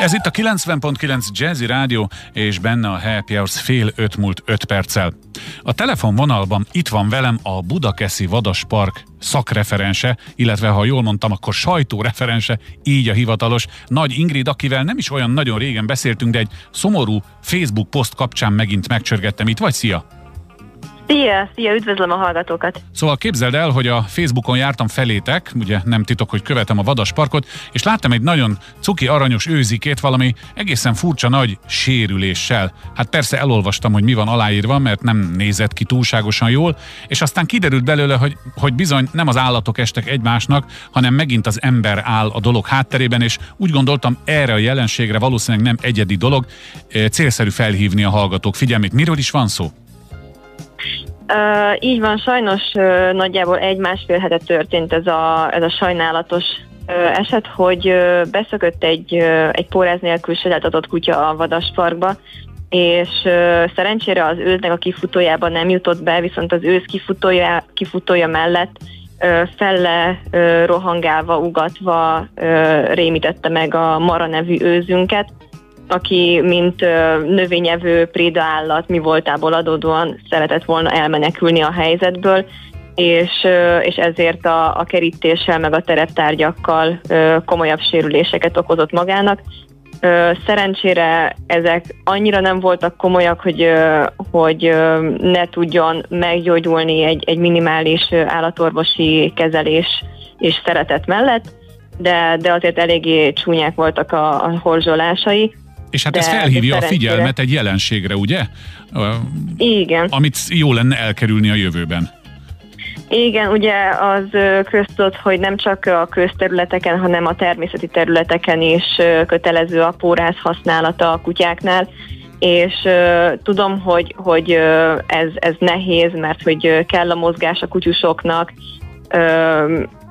Ez itt a 90.9 Jazzy Rádió, és benne a Happy Hours fél öt múlt öt perccel. A telefonvonalban itt van velem a Budakeszi Vadas Park szakreferense, illetve ha jól mondtam, akkor sajtóreferense, így a hivatalos, Nagy Ingrid, akivel nem is olyan nagyon régen beszéltünk, de egy szomorú Facebook poszt kapcsán megint megcsörgettem. Itt vagy, szia! Szia, szia, üdvözlöm a hallgatókat! Szóval képzeld el, hogy a Facebookon jártam felétek, ugye nem titok, hogy követem a Vadas Parkot, és láttam egy nagyon cuki aranyos őzikét valami egészen furcsa nagy sérüléssel. Hát persze elolvastam, hogy mi van aláírva, mert nem nézett ki túlságosan jól, és aztán kiderült belőle, hogy, hogy bizony nem az állatok estek egymásnak, hanem megint az ember áll a dolog hátterében, és úgy gondoltam, erre a jelenségre valószínűleg nem egyedi dolog, célszerű felhívni a hallgatók figyelmét. Miről is van szó? Uh, így van, sajnos uh, nagyjából egy-másfél hete történt ez a, ez a sajnálatos eset, hogy uh, beszökött egy, egy póráz nélkül adott kutya a vadasparkba, és szerencsére az őznek a kifutójában nem jutott be, viszont az őz kifutója, kifutója mellett felle rohangálva, ugatva rémítette meg a Mara nevű őzünket, aki mint növényevő préda állat mi voltából adódóan szeretett volna elmenekülni a helyzetből, és, és ezért a, a kerítéssel meg a tereptárgyakkal komolyabb sérüléseket okozott magának. Szerencsére ezek annyira nem voltak komolyak, hogy, hogy ne tudjon meggyógyulni egy, egy minimális állatorvosi kezelés és szeretet mellett, de, de azért eléggé csúnyák voltak a, a horzsolásai. És hát de, ez felhívja a figyelmet egy jelenségre, ugye? Igen. Amit jó lenne elkerülni a jövőben. Igen, ugye az köztudott, hogy nem csak a közterületeken, hanem a természeti területeken is kötelező a pórász használata a kutyáknál, és uh, tudom, hogy, hogy uh, ez, ez nehéz, mert hogy kell a mozgás a kutyusoknak,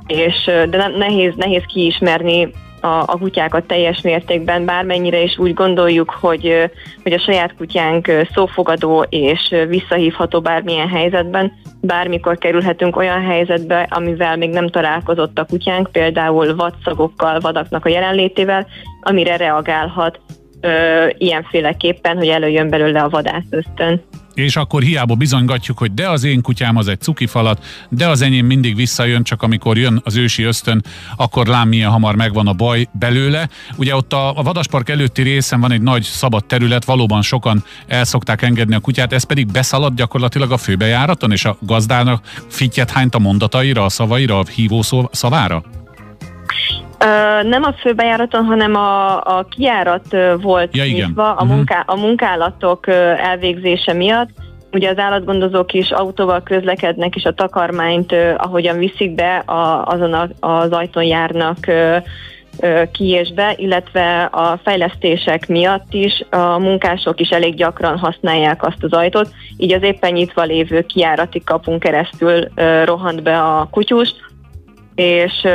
és de nehéz, nehéz kiismerni a, a kutyákat teljes mértékben, bármennyire is úgy gondoljuk, hogy, hogy a saját kutyánk szófogadó és visszahívható bármilyen helyzetben, bármikor kerülhetünk olyan helyzetbe, amivel még nem találkozott a kutyánk, például vadszagokkal, vadaknak a jelenlétével, amire reagálhat ö, ilyenféleképpen, hogy előjön belőle a vadász ösztön és akkor hiába bizonygatjuk, hogy de az én kutyám az egy cuki falat, de az enyém mindig visszajön, csak amikor jön az ősi ösztön, akkor lám milyen hamar megvan a baj belőle. Ugye ott a, a Vadaspark előtti részen van egy nagy szabad terület, valóban sokan el szokták engedni a kutyát, ez pedig beszalad gyakorlatilag a főbejáraton, és a gazdának fittyet hányt a mondataira, a szavaira, a hívó szavára? Ö, nem a főbejáraton, hanem a, a kiárat volt ja, nyitva a, mhm. munká, a munkálatok elvégzése miatt. Ugye az állatgondozók is autóval közlekednek, és a takarmányt, ahogyan viszik be, a, azon a, az ajtón járnak ki és be, illetve a fejlesztések miatt is a munkások is elég gyakran használják azt az ajtót, így az éppen nyitva lévő kiárati kapunk keresztül rohant be a kutyus, és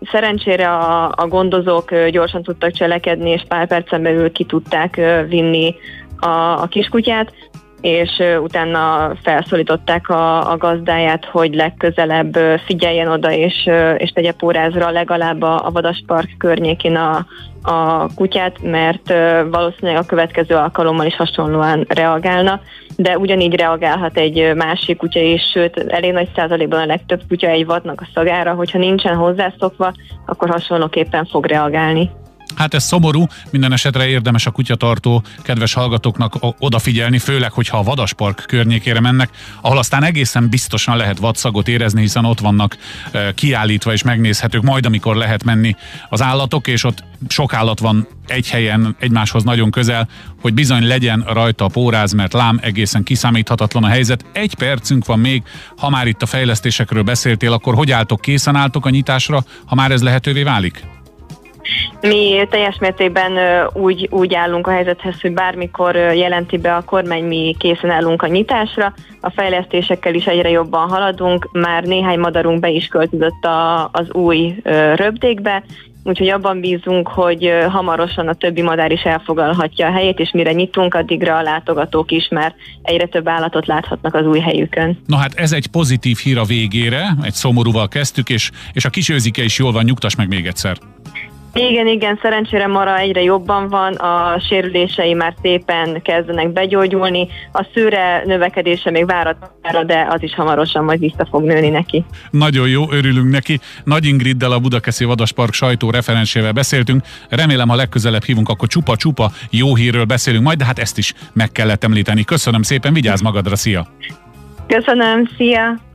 szerencsére a, a gondozók gyorsan tudtak cselekedni, és pár percen belül ki tudták vinni a, a kiskutyát, és utána felszólították a, a gazdáját, hogy legközelebb figyeljen oda, és, és tegye pórázra legalább a, a Vadaspark környékén a, a kutyát, mert valószínűleg a következő alkalommal is hasonlóan reagálna de ugyanígy reagálhat egy másik kutya is, sőt, elég nagy százalékban a legtöbb kutya egy vadnak a szagára, hogyha nincsen hozzászokva, akkor hasonlóképpen fog reagálni. Hát ez szomorú, minden esetre érdemes a kutyatartó kedves hallgatóknak odafigyelni, főleg, hogyha a Vadaspark környékére mennek, ahol aztán egészen biztosan lehet vadszagot érezni, hiszen ott vannak kiállítva és megnézhetők, majd amikor lehet menni az állatok, és ott sok állat van egy helyen, egymáshoz nagyon közel, hogy bizony legyen rajta a póráz, mert lám egészen kiszámíthatatlan a helyzet. Egy percünk van még, ha már itt a fejlesztésekről beszéltél, akkor hogy álltok, készen álltok a nyitásra, ha már ez lehetővé válik? Mi teljes mértékben úgy, úgy állunk a helyzethez, hogy bármikor jelenti be a kormány, mi készen állunk a nyitásra. A fejlesztésekkel is egyre jobban haladunk, már néhány madarunk be is költözött a, az új röbdékbe, úgyhogy abban bízunk, hogy hamarosan a többi madár is elfogalhatja a helyét, és mire nyitunk, addigra a látogatók is már egyre több állatot láthatnak az új helyükön. Na hát ez egy pozitív hír a végére, egy szomorúval kezdtük, és, és a kis őzike is jól van, nyugtass meg még egyszer. Igen, igen, szerencsére Mara egyre jobban van, a sérülései már szépen kezdenek begyógyulni, a szőre növekedése még váratlanra, de az is hamarosan majd vissza fog nőni neki. Nagyon jó, örülünk neki. Nagy Ingriddel a Budakeszi Vadaspark sajtó referensével beszéltünk. Remélem, ha legközelebb hívunk, akkor csupa-csupa jó hírről beszélünk majd, de hát ezt is meg kellett említeni. Köszönöm szépen, vigyázz magadra, szia! Köszönöm, szia!